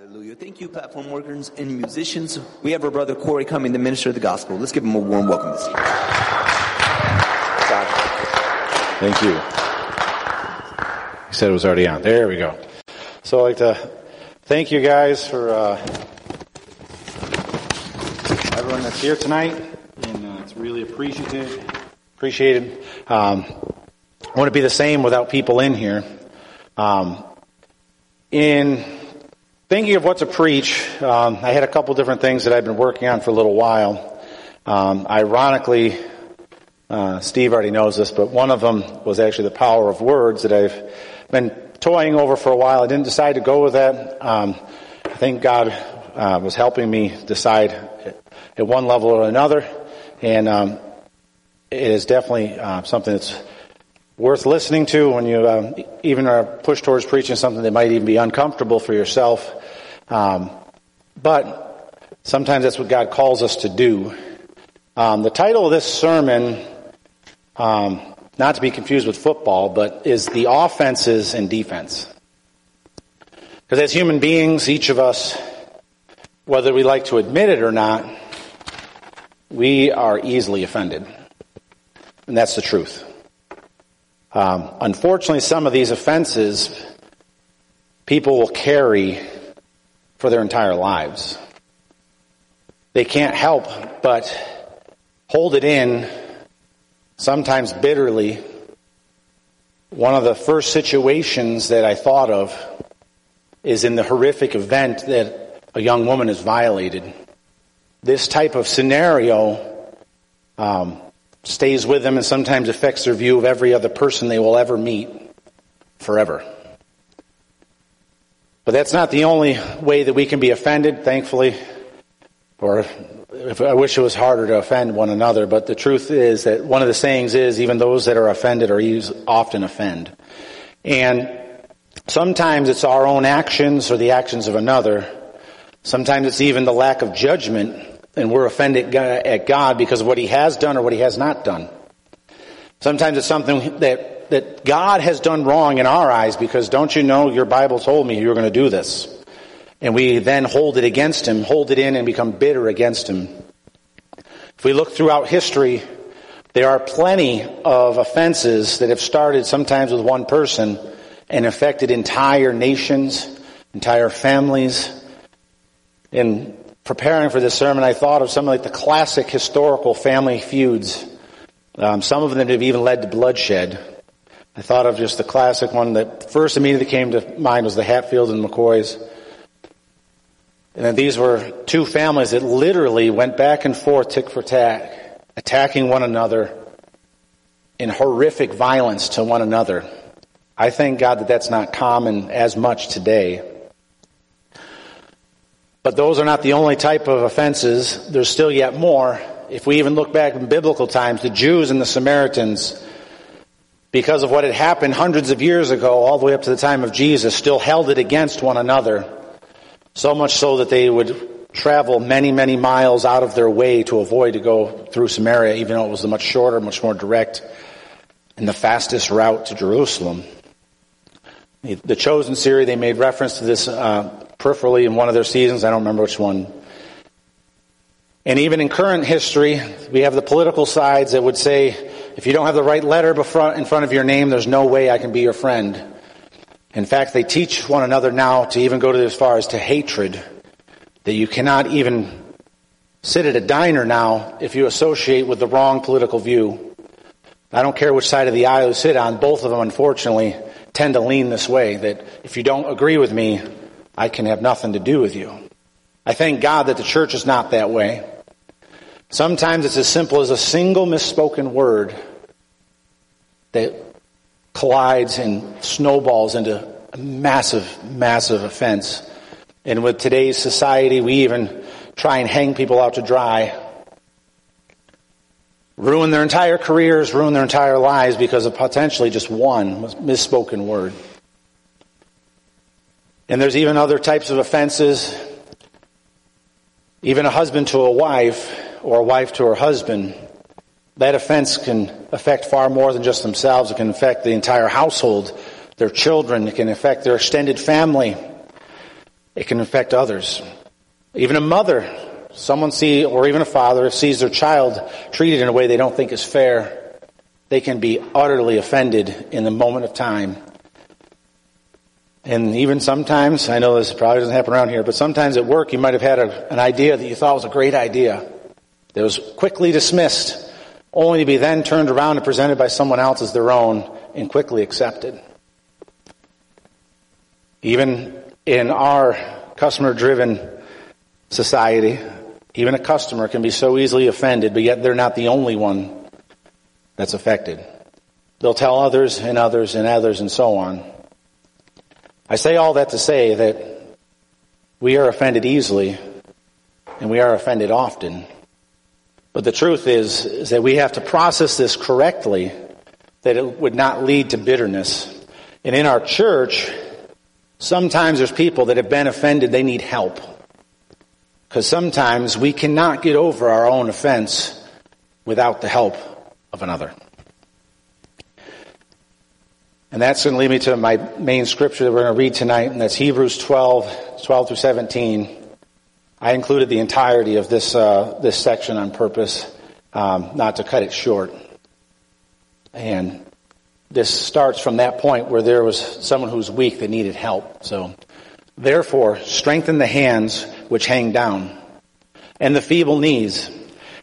Hallelujah. Thank you, platform workers and musicians. We have our brother Cory coming to minister of the gospel. Let's give him a warm welcome this evening. Thank you. He said it was already on. There we go. So I'd like to thank you guys for uh, everyone that's here tonight, and uh, it's really appreciated. Appreciated. Um, I want to be the same without people in here. Um, in thinking of what to preach, um, I had a couple different things that I've been working on for a little while. Um, ironically, uh, Steve already knows this, but one of them was actually the power of words that I've been toying over for a while. I didn't decide to go with that. Um, I think God uh, was helping me decide at one level or another, and um, it is definitely uh, something that's worth listening to when you um, even are pushed towards preaching something that might even be uncomfortable for yourself. Um, but sometimes that's what God calls us to do. Um, the title of this sermon um, not to be confused with football, but is the offenses and defense. Because as human beings, each of us, whether we like to admit it or not, we are easily offended. And that's the truth. Um, unfortunately, some of these offenses people will carry for their entire lives. They can't help but hold it in sometimes bitterly. One of the first situations that I thought of is in the horrific event that a young woman is violated. This type of scenario um, stays with them and sometimes affects their view of every other person they will ever meet forever. But that's not the only way that we can be offended, thankfully, or I wish it was harder to offend one another, but the truth is that one of the sayings is even those that are offended are often offend. And sometimes it's our own actions or the actions of another. Sometimes it's even the lack of judgment and we're offended at God because of what he has done or what he has not done. Sometimes it's something that, that God has done wrong in our eyes because don't you know your Bible told me you were going to do this. And we then hold it against him, hold it in and become bitter against him. If we look throughout history, there are plenty of offenses that have started sometimes with one person and affected entire nations, entire families. In preparing for this sermon, I thought of some like the classic historical family feuds. Um, some of them have even led to bloodshed. I thought of just the classic one that first immediately came to mind was the Hatfields and McCoys. And these were two families that literally went back and forth, tick for tack, attacking one another in horrific violence to one another. I thank God that that's not common as much today. But those are not the only type of offenses. There's still yet more. If we even look back in biblical times, the Jews and the Samaritans, because of what had happened hundreds of years ago, all the way up to the time of Jesus, still held it against one another. So much so that they would travel many, many miles out of their way to avoid to go through Samaria, even though it was a much shorter, much more direct, and the fastest route to Jerusalem. The Chosen series, they made reference to this uh, peripherally in one of their seasons. I don't remember which one. And even in current history, we have the political sides that would say, if you don't have the right letter in front of your name, there's no way I can be your friend. In fact, they teach one another now to even go to as far as to hatred, that you cannot even sit at a diner now if you associate with the wrong political view. I don't care which side of the aisle you sit on, both of them unfortunately tend to lean this way, that if you don't agree with me, I can have nothing to do with you. I thank God that the church is not that way. Sometimes it's as simple as a single misspoken word that collides and snowballs into a massive, massive offense. And with today's society, we even try and hang people out to dry, ruin their entire careers, ruin their entire lives because of potentially just one misspoken word. And there's even other types of offenses. Even a husband to a wife or a wife to her husband that offense can affect far more than just themselves. It can affect the entire household, their children. It can affect their extended family. it can affect others. Even a mother, someone see, or even a father sees their child treated in a way they don't think is fair, they can be utterly offended in the moment of time. And even sometimes, I know this probably doesn't happen around here, but sometimes at work you might have had a, an idea that you thought was a great idea that was quickly dismissed, only to be then turned around and presented by someone else as their own and quickly accepted. Even in our customer driven society, even a customer can be so easily offended, but yet they're not the only one that's affected. They'll tell others and others and others and so on. I say all that to say that we are offended easily and we are offended often. But the truth is, is that we have to process this correctly that it would not lead to bitterness. And in our church, sometimes there's people that have been offended, they need help. Because sometimes we cannot get over our own offense without the help of another. And that's going to lead me to my main scripture that we're going to read tonight, and that's Hebrews 12, 12 through 17. I included the entirety of this, uh, this section on purpose, um, not to cut it short. And this starts from that point where there was someone who was weak that needed help. So, therefore, strengthen the hands which hang down, and the feeble knees,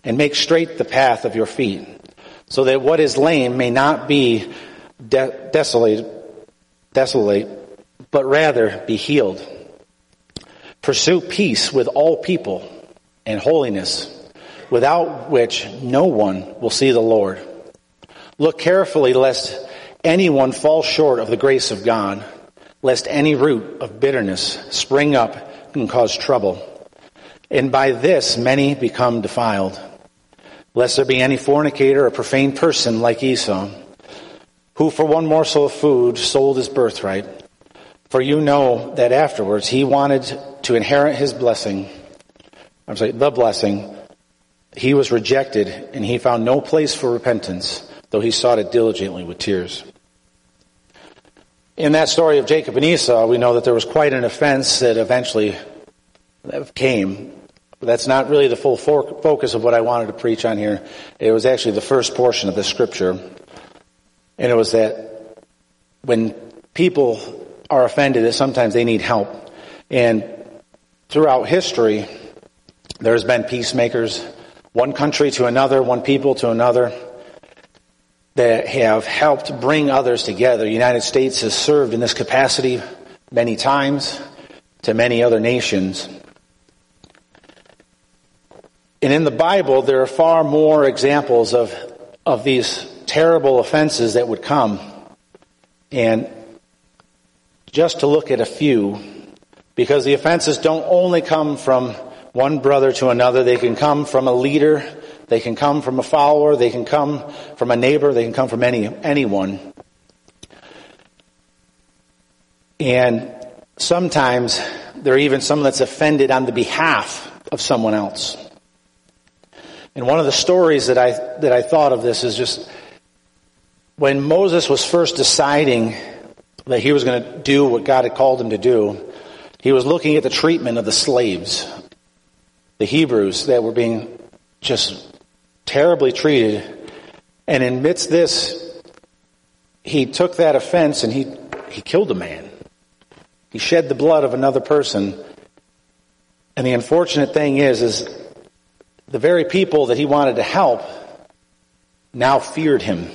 and make straight the path of your feet, so that what is lame may not be de- desolate, desolate, but rather be healed. Pursue peace with all people and holiness, without which no one will see the Lord. Look carefully lest anyone fall short of the grace of God, lest any root of bitterness spring up and cause trouble. And by this many become defiled. Lest there be any fornicator or profane person like Esau, who for one morsel of food sold his birthright. For you know that afterwards he wanted to inherit his blessing. I'm sorry, the blessing. He was rejected and he found no place for repentance though he sought it diligently with tears. In that story of Jacob and Esau, we know that there was quite an offense that eventually came. But that's not really the full focus of what I wanted to preach on here. It was actually the first portion of the scripture. And it was that when people are offended, that sometimes they need help. And throughout history, there's been peacemakers, one country to another, one people to another that have helped bring others together. The United States has served in this capacity many times to many other nations. And in the Bible, there are far more examples of, of these terrible offenses that would come. And just to look at a few, because the offenses don't only come from one brother to another, they can come from a leader they can come from a follower. They can come from a neighbor. They can come from any, anyone. And sometimes there are even someone that's offended on the behalf of someone else. And one of the stories that I, that I thought of this is just when Moses was first deciding that he was going to do what God had called him to do, he was looking at the treatment of the slaves, the Hebrews that were being just terribly treated. And amidst this, he took that offense and he, he killed a man. He shed the blood of another person. And the unfortunate thing is, is the very people that he wanted to help now feared him.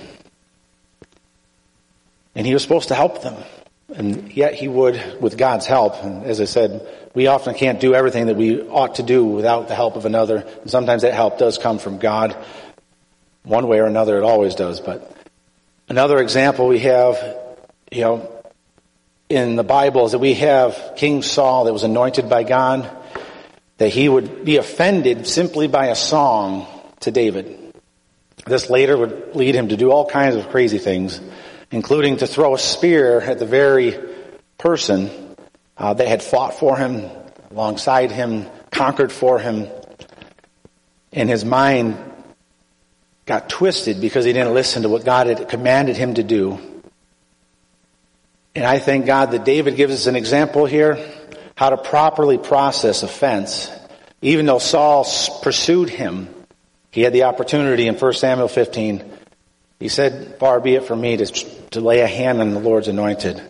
And he was supposed to help them. And yet he would with God's help. And as I said, we often can't do everything that we ought to do without the help of another. And sometimes that help does come from God. One way or another, it always does. But another example we have, you know, in the Bible is that we have King Saul that was anointed by God, that he would be offended simply by a song to David. This later would lead him to do all kinds of crazy things, including to throw a spear at the very person uh, that had fought for him, alongside him, conquered for him. And his mind got twisted because he didn't listen to what God had commanded him to do. And I thank God that David gives us an example here how to properly process offense. Even though Saul pursued him, he had the opportunity in 1 Samuel 15. He said, far be it from me to, to lay a hand on the Lord's anointed.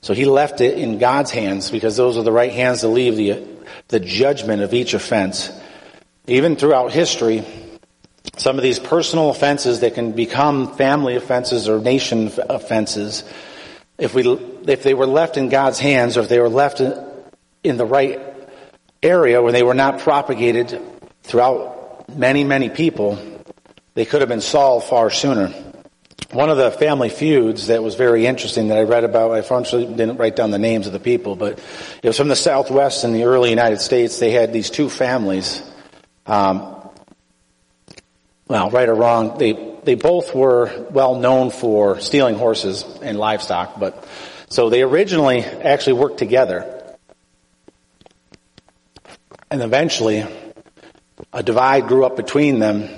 So he left it in God's hands because those are the right hands to leave the, the judgment of each offense. Even throughout history, some of these personal offenses that can become family offenses or nation offenses, if we, if they were left in God's hands or if they were left in, in the right area where they were not propagated throughout many, many people, they could have been solved far sooner. One of the family feuds that was very interesting that I read about, I unfortunately didn't write down the names of the people, but it was from the Southwest in the early United States. They had these two families. Um, well, right or wrong, they they both were well known for stealing horses and livestock, but so they originally actually worked together. And eventually, a divide grew up between them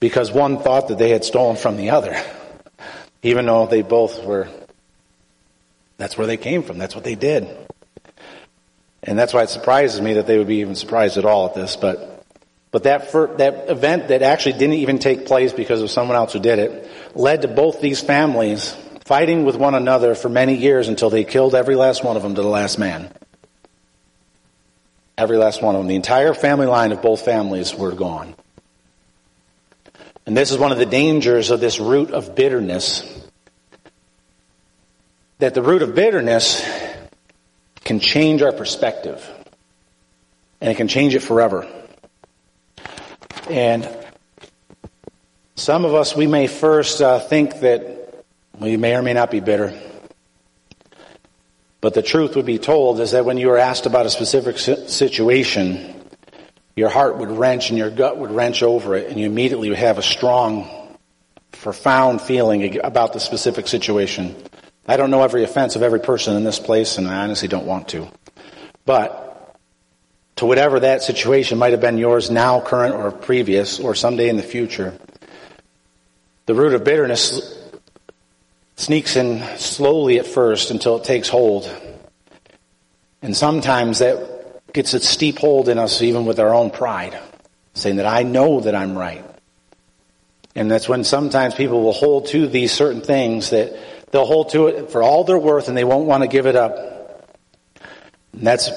because one thought that they had stolen from the other, even though they both were, that's where they came from, that's what they did. And that's why it surprises me that they would be even surprised at all at this, but, but that, that event that actually didn't even take place because of someone else who did it, led to both these families fighting with one another for many years until they killed every last one of them to the last man. Every last one of them. The entire family line of both families were gone. And this is one of the dangers of this root of bitterness. That the root of bitterness can change our perspective. And it can change it forever. And some of us, we may first uh, think that we may or may not be bitter. But the truth would be told is that when you are asked about a specific situation, your heart would wrench and your gut would wrench over it, and you immediately would have a strong, profound feeling about the specific situation. I don't know every offense of every person in this place, and I honestly don't want to. But to whatever that situation might have been yours now, current, or previous, or someday in the future, the root of bitterness sneaks in slowly at first until it takes hold. And sometimes that gets a steep hold in us even with our own pride, saying that I know that I'm right. And that's when sometimes people will hold to these certain things that they'll hold to it for all their worth and they won't want to give it up. And that's,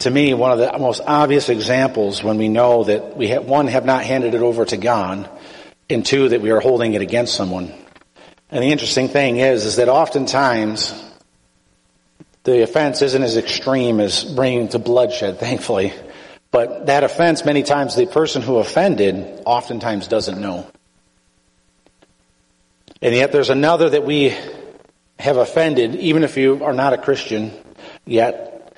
to me, one of the most obvious examples when we know that we have, one, have not handed it over to God, and two, that we are holding it against someone. And the interesting thing is, is that oftentimes the offense isn't as extreme as bringing to bloodshed, thankfully. But that offense, many times the person who offended oftentimes doesn't know. And yet there's another that we have offended, even if you are not a Christian yet.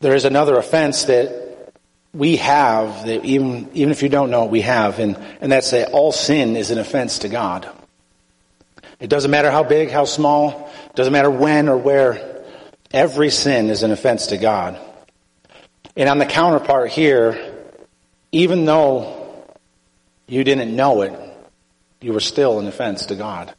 There is another offense that we have that even, even if you don't know, we have, and, and that's that all sin is an offense to God. It doesn't matter how big, how small, doesn't matter when or where. Every sin is an offense to God. And on the counterpart here, even though you didn't know it, you were still an offense to God.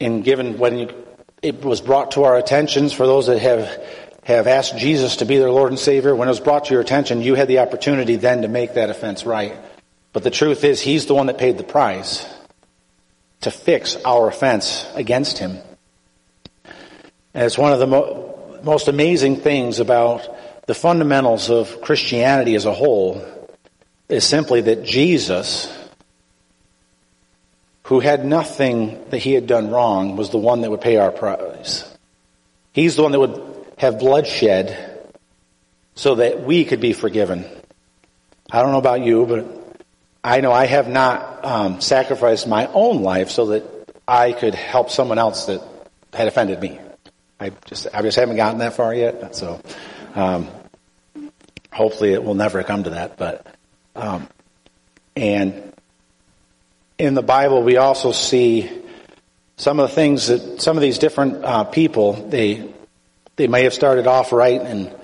And given when you, it was brought to our attentions for those that have have asked Jesus to be their Lord and Savior, when it was brought to your attention, you had the opportunity then to make that offense right. But the truth is, He's the one that paid the price to fix our offense against him. And it's one of the mo- most amazing things about the fundamentals of Christianity as a whole is simply that Jesus, who had nothing that he had done wrong, was the one that would pay our price. He's the one that would have bloodshed so that we could be forgiven. I don't know about you, but I know I have not um, sacrificed my own life so that I could help someone else that had offended me. I just I just haven't gotten that far yet. So um, hopefully it will never come to that. But um, and in the Bible we also see some of the things that some of these different uh, people they they may have started off right and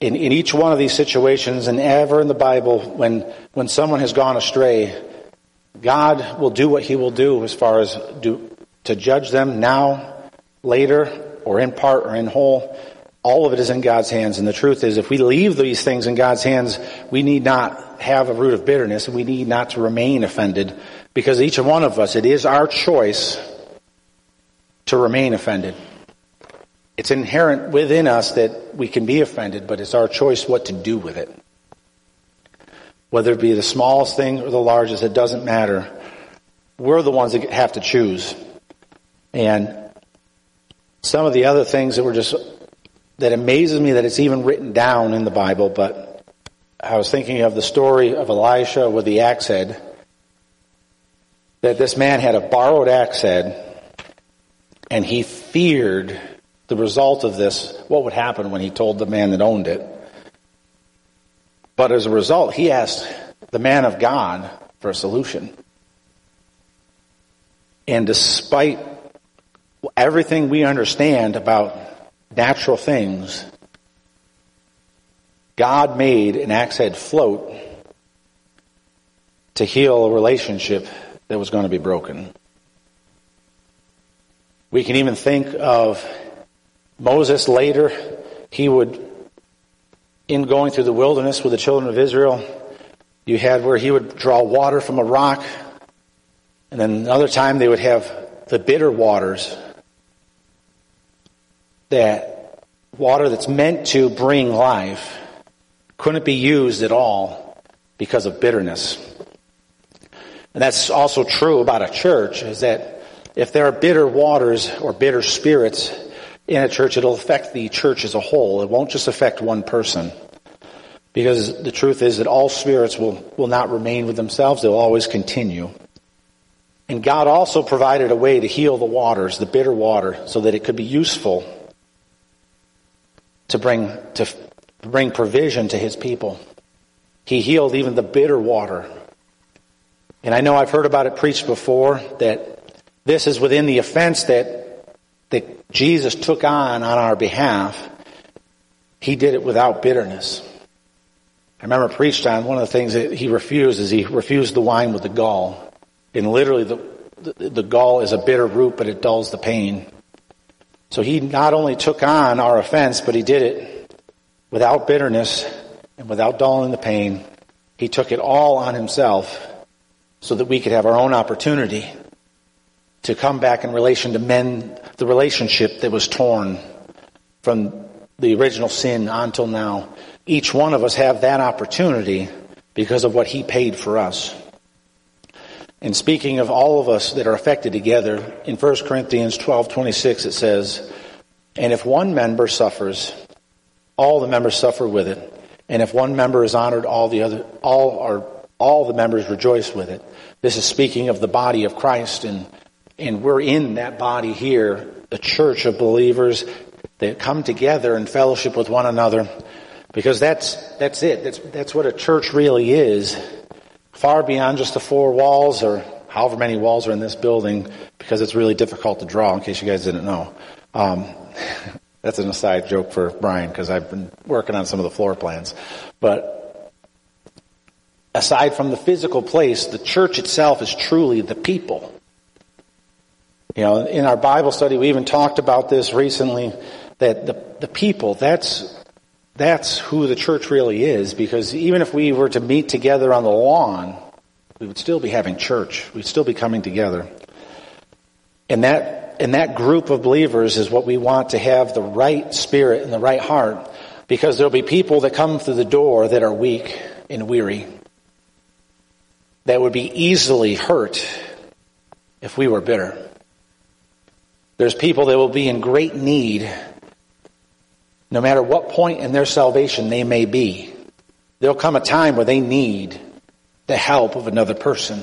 in, in each one of these situations and ever in the Bible, when, when someone has gone astray, God will do what he will do as far as do, to judge them now, later, or in part or in whole. all of it is in God's hands. And the truth is, if we leave these things in God's hands, we need not have a root of bitterness and we need not to remain offended because each one of us, it is our choice to remain offended. It's inherent within us that we can be offended, but it's our choice what to do with it. Whether it be the smallest thing or the largest, it doesn't matter. We're the ones that have to choose. And some of the other things that were just that amazes me that it's even written down in the Bible, but I was thinking of the story of Elisha with the axe head. That this man had a borrowed axe head, and he feared the result of this, what would happen when he told the man that owned it. But as a result, he asked the man of God for a solution. And despite everything we understand about natural things, God made an axe head float to heal a relationship that was going to be broken. We can even think of Moses later. He would, in going through the wilderness with the children of Israel, you had where he would draw water from a rock, and then another time they would have the bitter waters that water that's meant to bring life couldn't be used at all because of bitterness. And that's also true about a church is that if there are bitter waters or bitter spirits in a church, it'll affect the church as a whole. It won't just affect one person. Because the truth is that all spirits will, will not remain with themselves. They'll always continue. And God also provided a way to heal the waters, the bitter water, so that it could be useful to bring, to bring provision to his people. He healed even the bitter water. And I know I've heard about it preached before that this is within the offense that, that Jesus took on on our behalf. He did it without bitterness. I remember preached on one of the things that he refused is he refused the wine with the gall. And literally the, the, the gall is a bitter root, but it dulls the pain. So he not only took on our offense, but he did it without bitterness and without dulling the pain. He took it all on himself so that we could have our own opportunity to come back in relation to mend the relationship that was torn from the original sin until now. Each one of us have that opportunity because of what he paid for us. And speaking of all of us that are affected together, in 1 Corinthians 12:26 it says, "And if one member suffers, all the members suffer with it. And if one member is honored, all the other all are all the members rejoice with it." This is speaking of the body of Christ and and we're in that body here, the church of believers that come together in fellowship with one another because that's that's it. That's that's what a church really is far beyond just the four walls or however many walls are in this building because it's really difficult to draw in case you guys didn't know. Um, that's an aside joke for Brian because I've been working on some of the floor plans. But aside from the physical place, the church itself is truly the people. You know, in our Bible study, we even talked about this recently that the, the people, that's that's who the church really is because even if we were to meet together on the lawn, we would still be having church. We'd still be coming together. And that, and that group of believers is what we want to have the right spirit and the right heart because there'll be people that come through the door that are weak and weary that would be easily hurt if we were bitter. There's people that will be in great need no matter what point in their salvation they may be, there'll come a time where they need the help of another person.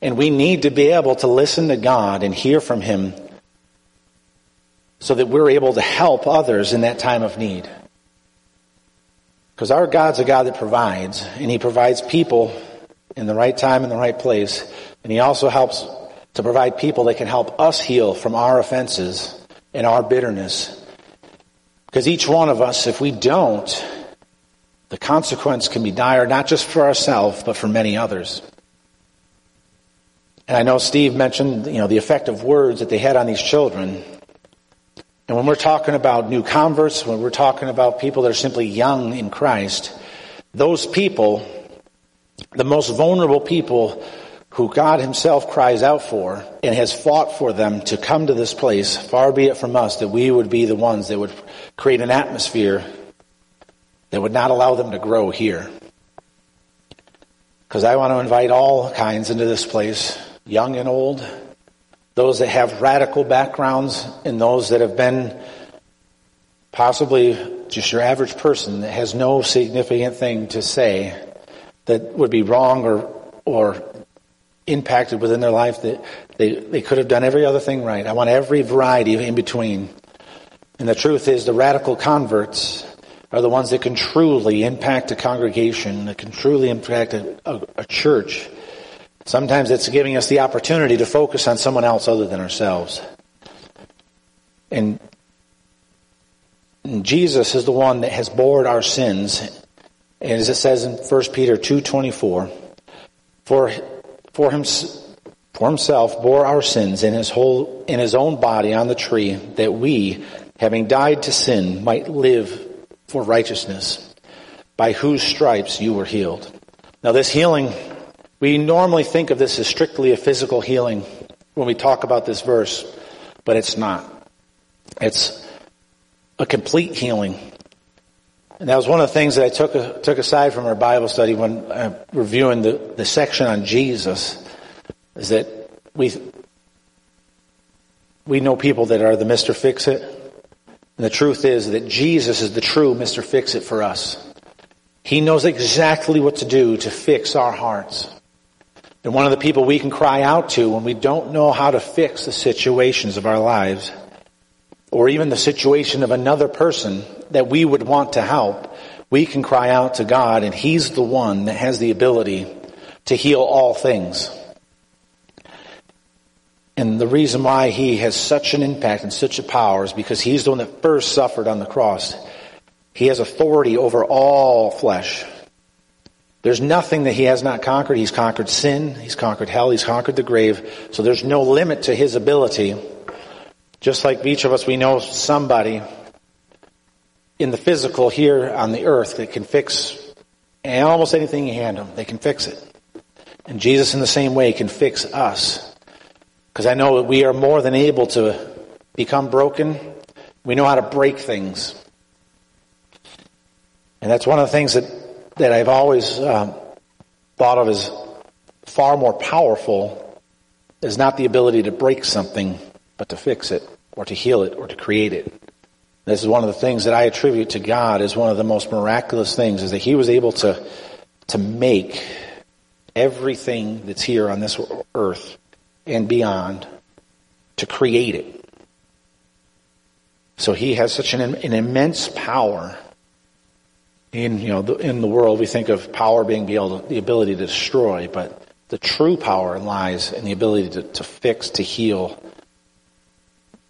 And we need to be able to listen to God and hear from Him so that we're able to help others in that time of need. Because our God's a God that provides, and He provides people in the right time in the right place, and He also helps to provide people that can help us heal from our offenses and our bitterness because each one of us, if we don't, the consequence can be dire, not just for ourselves, but for many others. And I know Steve mentioned, you know, the effect of words that they had on these children. And when we're talking about new converts, when we're talking about people that are simply young in Christ, those people, the most vulnerable people who God himself cries out for and has fought for them to come to this place, far be it from us that we would be the ones that would create an atmosphere that would not allow them to grow here. Because I want to invite all kinds into this place, young and old, those that have radical backgrounds and those that have been possibly just your average person that has no significant thing to say that would be wrong or, or impacted within their life that they, they could have done every other thing right. I want every variety in between. And the truth is the radical converts are the ones that can truly impact a congregation, that can truly impact a, a, a church. Sometimes it's giving us the opportunity to focus on someone else other than ourselves. And, and Jesus is the one that has borne our sins. And as it says in 1 Peter 2.24, for for, him, for himself bore our sins in his whole, in his own body on the tree that we, having died to sin, might live for righteousness, by whose stripes you were healed. Now this healing, we normally think of this as strictly a physical healing when we talk about this verse, but it's not. It's a complete healing. And that was one of the things that I took, took aside from our Bible study when uh, reviewing the, the section on Jesus, is that we, we know people that are the Mr. Fix-It. And the truth is that Jesus is the true Mr. Fix-It for us. He knows exactly what to do to fix our hearts. And one of the people we can cry out to when we don't know how to fix the situations of our lives, or even the situation of another person that we would want to help, we can cry out to God and He's the one that has the ability to heal all things. And the reason why He has such an impact and such a power is because He's the one that first suffered on the cross. He has authority over all flesh. There's nothing that he has not conquered. He's conquered sin. He's conquered hell. He's conquered the grave. So there's no limit to his ability. Just like each of us, we know somebody in the physical here on the earth that can fix almost anything you hand them. They can fix it. And Jesus in the same way can fix us. Because I know that we are more than able to become broken. We know how to break things. And that's one of the things that, that I've always um, thought of as far more powerful is not the ability to break something, but to fix it, or to heal it, or to create it. This is one of the things that I attribute to God as one of the most miraculous things is that He was able to, to make everything that's here on this earth and beyond to create it. So He has such an, an immense power in, you know, the, in the world. We think of power being able to, the ability to destroy, but the true power lies in the ability to, to fix, to heal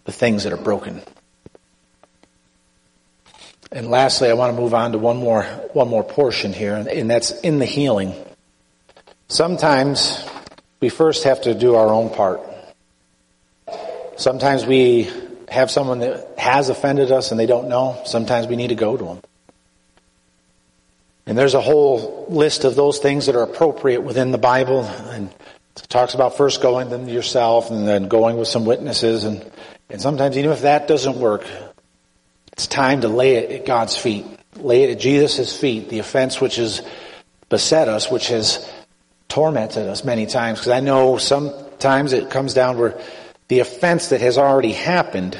the things that are broken. And lastly, I want to move on to one more, one more portion here, and that's in the healing. Sometimes we first have to do our own part. Sometimes we have someone that has offended us and they don't know. Sometimes we need to go to them. And there's a whole list of those things that are appropriate within the Bible. And it talks about first going to yourself and then going with some witnesses. And, and sometimes even if that doesn't work, it's time to lay it at God's feet. Lay it at Jesus' feet, the offense which has beset us, which has tormented us many times. Because I know sometimes it comes down where the offense that has already happened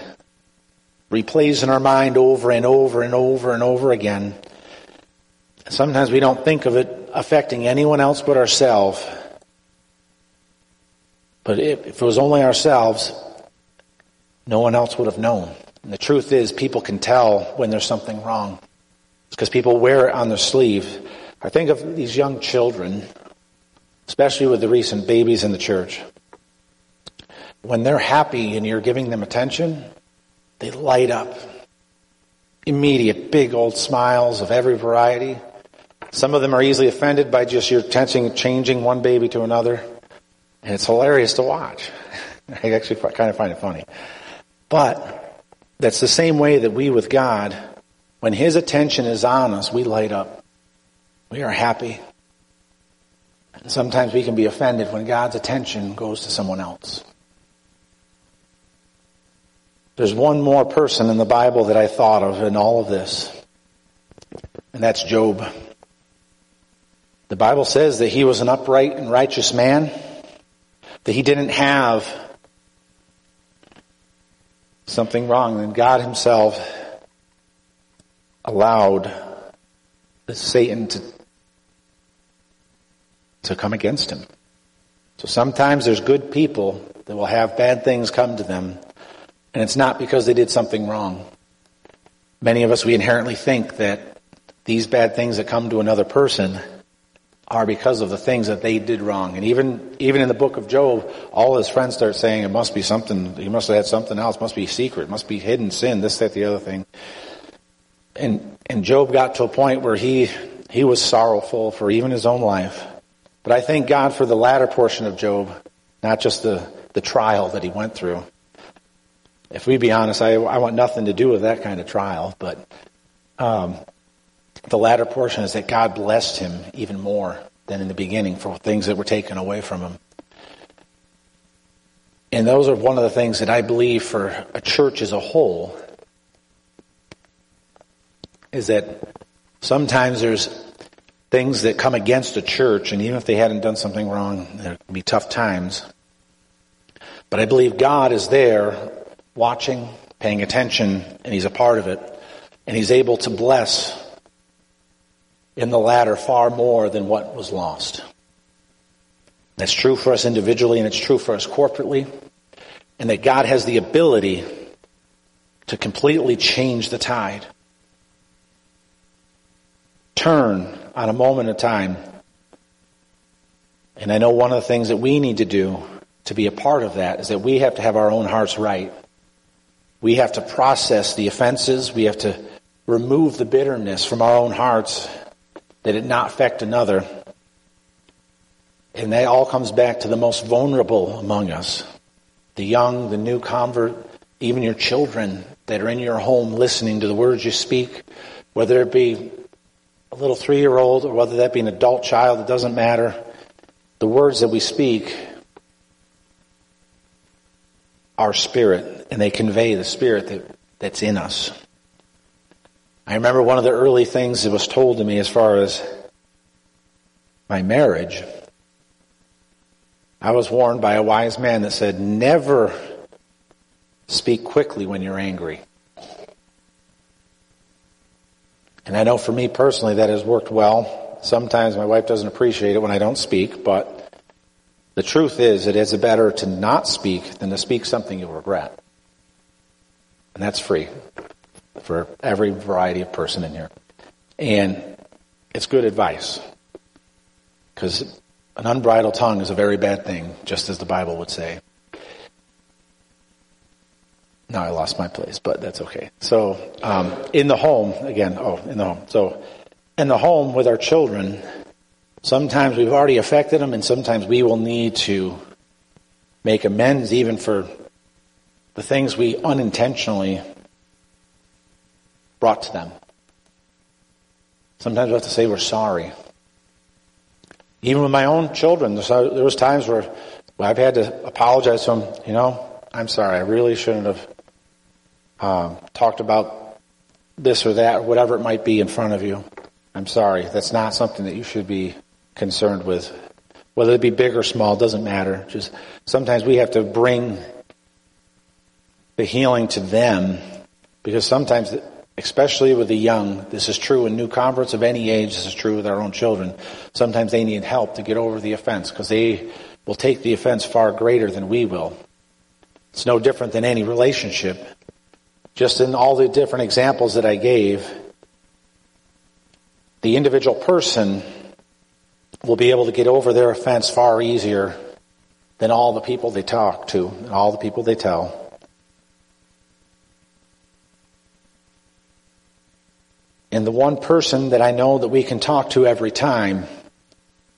replays in our mind over and over and over and over again. Sometimes we don't think of it affecting anyone else but ourselves. But if, it was only ourselves, no one else would have known. And the truth is, people can tell when there's something wrong. Because people wear it on their sleeve. I think of these young children, especially with the recent babies in the church. When they're happy and you're giving them attention, they light up. Immediate, big old smiles of every variety. Some of them are easily offended by just your attention changing one baby to another. And it's hilarious to watch. I actually kind of find it funny. But that's the same way that we with God, when His attention is on us, we light up. We are happy. And sometimes we can be offended when God's attention goes to someone else. There's one more person in the Bible that I thought of in all of this, and that's Job. The Bible says that he was an upright and righteous man, that he didn't have something wrong, and God himself allowed Satan to, to come against him. So sometimes there's good people that will have bad things come to them, and it's not because they did something wrong. Many of us, we inherently think that these bad things that come to another person are because of the things that they did wrong. And even, even in the book of Job, all his friends start saying it must be something, he must have had something else, must be secret, must be hidden sin, this, that, the other thing. And, and Job got to a point where he, he was sorrowful for even his own life. But I thank God for the latter portion of Job, not just the, the trial that he went through. If we be honest, I, I want nothing to do with that kind of trial, but, um, the latter portion is that God blessed him even more than in the beginning for things that were taken away from him. And those are one of the things that I believe for a church as a whole is that sometimes there's things that come against a church, and even if they hadn't done something wrong, there can be tough times. But I believe God is there watching, paying attention, and He's a part of it. And He's able to bless in the latter far more than what was lost. That's true for us individually and it's true for us corporately. And that God has the ability to completely change the tide. Turn on a moment of time. And I know one of the things that we need to do to be a part of that is that we have to have our own hearts right. We have to process the offenses. We have to remove the bitterness from our own hearts that it not affect another. And that all comes back to the most vulnerable among us. The young, the new convert, even your children that are in your home listening to the words you speak, whether it be a little three year old or whether that be an adult child, it doesn't matter. The words that we speak are spirit and they convey the spirit that, that's in us. I remember one of the early things that was told to me as far as my marriage. I was warned by a wise man that said, never speak quickly when you're angry. And I know for me personally that has worked well. Sometimes my wife doesn't appreciate it when I don't speak, but the truth is it is better to not speak than to speak something you'll regret. And that's free for every variety of person in here. And it's good advice. Because an unbridled tongue is a very bad thing, just as the Bible would say. Now I lost my place, but that's okay. So, um, in the home, again, oh, in the home. So, in the home with our children, sometimes we've already affected them, and sometimes we will need to make amends even for the things we unintentionally brought to them. Sometimes we have to say we're sorry. Even with my own children, there was times where I've had to apologize to them. You know, I'm sorry. I really shouldn't have um, talked about this or that, or whatever it might be in front of you. I'm sorry. That's not something that you should be concerned with. Whether it be big or small, doesn't matter. Just sometimes we have to bring the healing to them because sometimes especially with the young. This is true in new converts of any age. This is true with our own children. Sometimes they need help to get over the offense because they will take the offense far greater than we will. It's no different than any relationship. Just in all the different examples that I gave, the individual person will be able to get over their offense far easier than all the people they talk to and all the people they tell. And the one person that I know that we can talk to every time,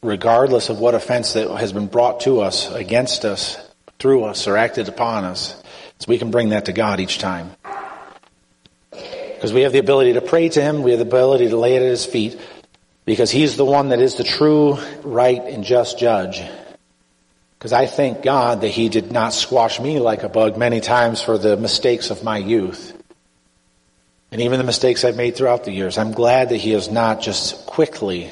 regardless of what offense that has been brought to us, against us, through us, or acted upon us, is we can bring that to God each time. Because we have the ability to pray to Him, we have the ability to lay it at His feet, because He's the one that is the true, right, and just judge. Because I thank God that He did not squash me like a bug many times for the mistakes of my youth. And even the mistakes I've made throughout the years. I'm glad that He has not just quickly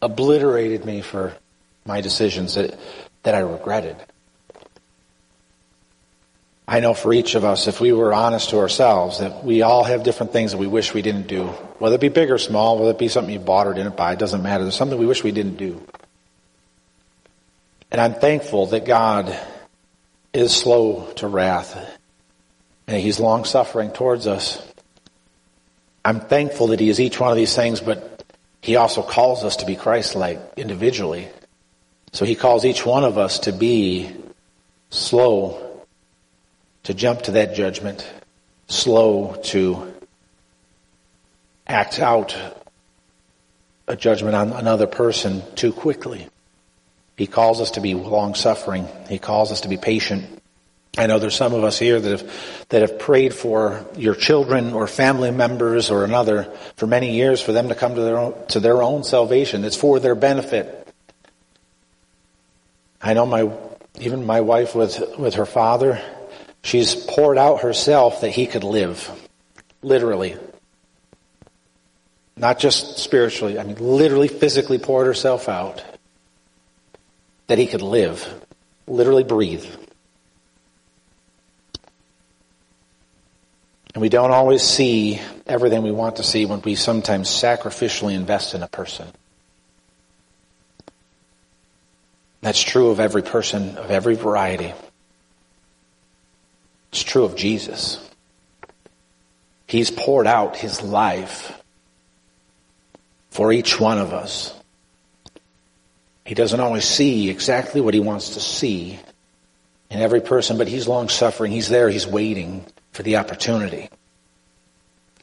obliterated me for my decisions that, that I regretted. I know for each of us, if we were honest to ourselves, that we all have different things that we wish we didn't do. Whether it be big or small, whether it be something you bought or didn't buy, it doesn't matter. There's something we wish we didn't do. And I'm thankful that God is slow to wrath and He's long suffering towards us. I'm thankful that He is each one of these things, but He also calls us to be Christ-like individually. So He calls each one of us to be slow to jump to that judgment, slow to act out a judgment on another person too quickly. He calls us to be long suffering. He calls us to be patient. I know there's some of us here that have, that have prayed for your children or family members or another for many years for them to come to their own, to their own salvation. It's for their benefit. I know my, even my wife with, with her father, She's poured out herself that he could live. Literally. Not just spiritually, I mean, literally, physically poured herself out that he could live. Literally breathe. And we don't always see everything we want to see when we sometimes sacrificially invest in a person. That's true of every person of every variety. It's true of Jesus. He's poured out his life for each one of us. He doesn't always see exactly what he wants to see in every person, but he's long suffering. He's there. He's waiting for the opportunity.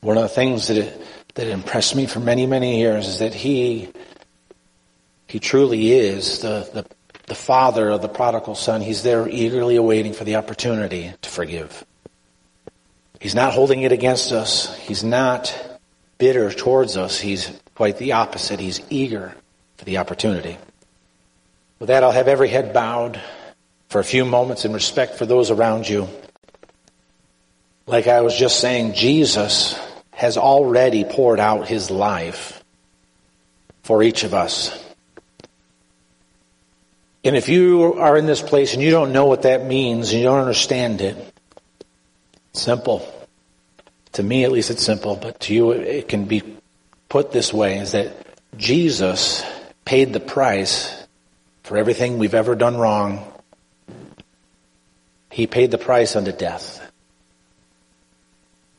One of the things that that impressed me for many, many years is that he he truly is the, the the father of the prodigal son, he's there eagerly awaiting for the opportunity to forgive. He's not holding it against us. He's not bitter towards us. He's quite the opposite. He's eager for the opportunity. With that, I'll have every head bowed for a few moments in respect for those around you. Like I was just saying, Jesus has already poured out his life for each of us. And if you are in this place and you don't know what that means and you don't understand it, simple. To me, at least, it's simple, but to you, it can be put this way is that Jesus paid the price for everything we've ever done wrong. He paid the price unto death.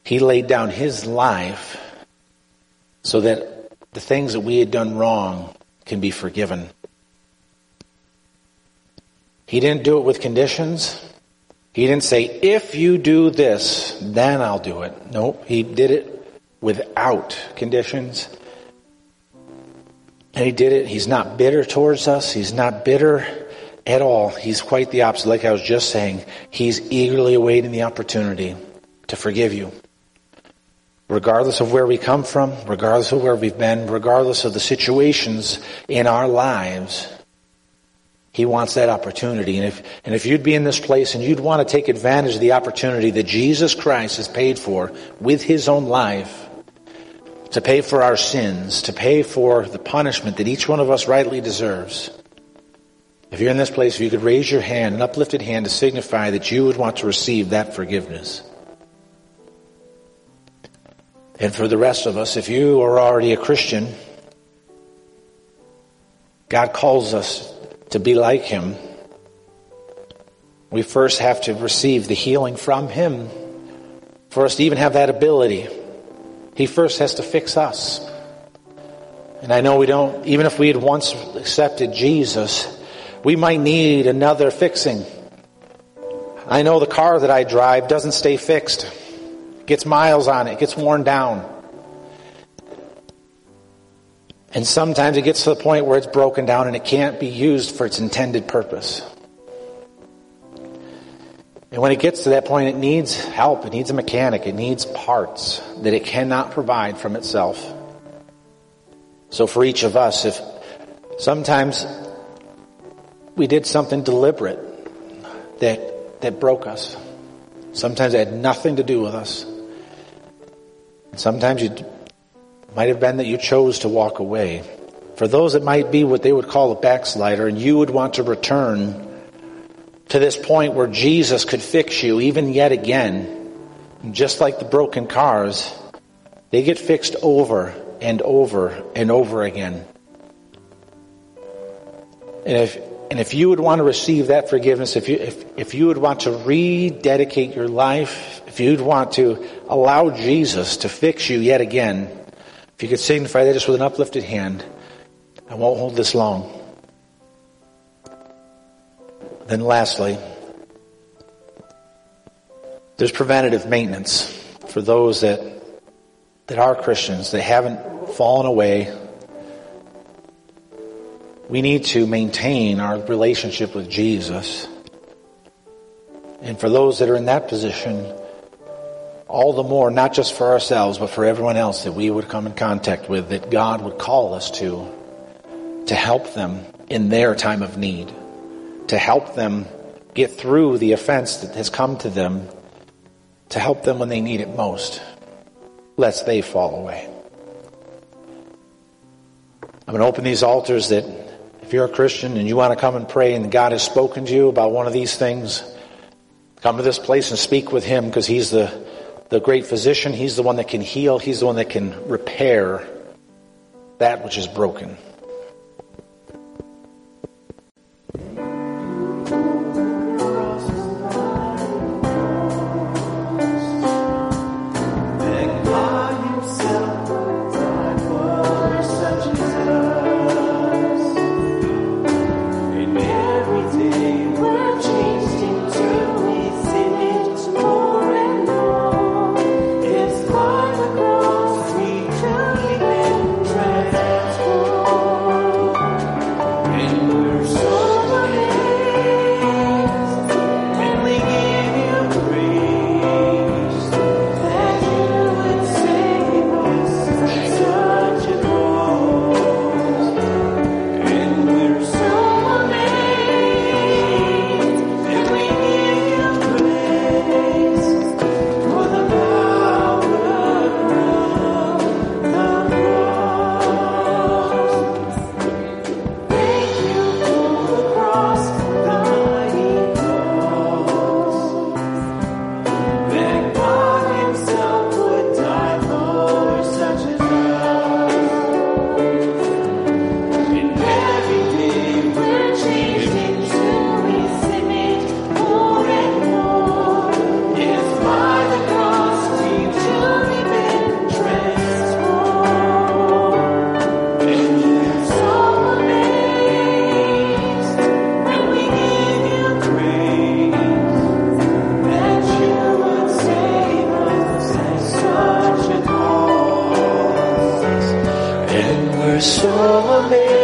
He laid down his life so that the things that we had done wrong can be forgiven. He didn't do it with conditions. He didn't say, if you do this, then I'll do it. Nope. He did it without conditions. And he did it. He's not bitter towards us. He's not bitter at all. He's quite the opposite. Like I was just saying, he's eagerly awaiting the opportunity to forgive you. Regardless of where we come from, regardless of where we've been, regardless of the situations in our lives, he wants that opportunity. And if, and if you'd be in this place and you'd want to take advantage of the opportunity that Jesus Christ has paid for with his own life, to pay for our sins, to pay for the punishment that each one of us rightly deserves. If you're in this place, if you could raise your hand, an uplifted hand to signify that you would want to receive that forgiveness. And for the rest of us, if you are already a Christian, God calls us to be like Him, we first have to receive the healing from Him. For us to even have that ability, He first has to fix us. And I know we don't, even if we had once accepted Jesus, we might need another fixing. I know the car that I drive doesn't stay fixed. Gets miles on it, it, gets worn down. And sometimes it gets to the point where it's broken down and it can't be used for its intended purpose. And when it gets to that point, it needs help. It needs a mechanic. It needs parts that it cannot provide from itself. So for each of us, if sometimes we did something deliberate that, that broke us, sometimes it had nothing to do with us. Sometimes it might have been that you chose to walk away. For those it might be what they would call a backslider and you would want to return to this point where Jesus could fix you even yet again. Just like the broken cars, they get fixed over and over and over again. And if, and if you would want to receive that forgiveness, if you, if, if you would want to rededicate your life, if you'd want to allow Jesus to fix you yet again, if you could signify that just with an uplifted hand, I won't hold this long. Then lastly, there's preventative maintenance for those that, that are Christians, that haven't fallen away. We need to maintain our relationship with Jesus. And for those that are in that position, all the more, not just for ourselves, but for everyone else that we would come in contact with, that God would call us to, to help them in their time of need to help them get through the offense that has come to them, to help them when they need it most, lest they fall away. I'm going to open these altars that if you're a Christian and you want to come and pray and God has spoken to you about one of these things, come to this place and speak with Him because He's the, the great physician. He's the one that can heal. He's the one that can repair that which is broken. So amazing.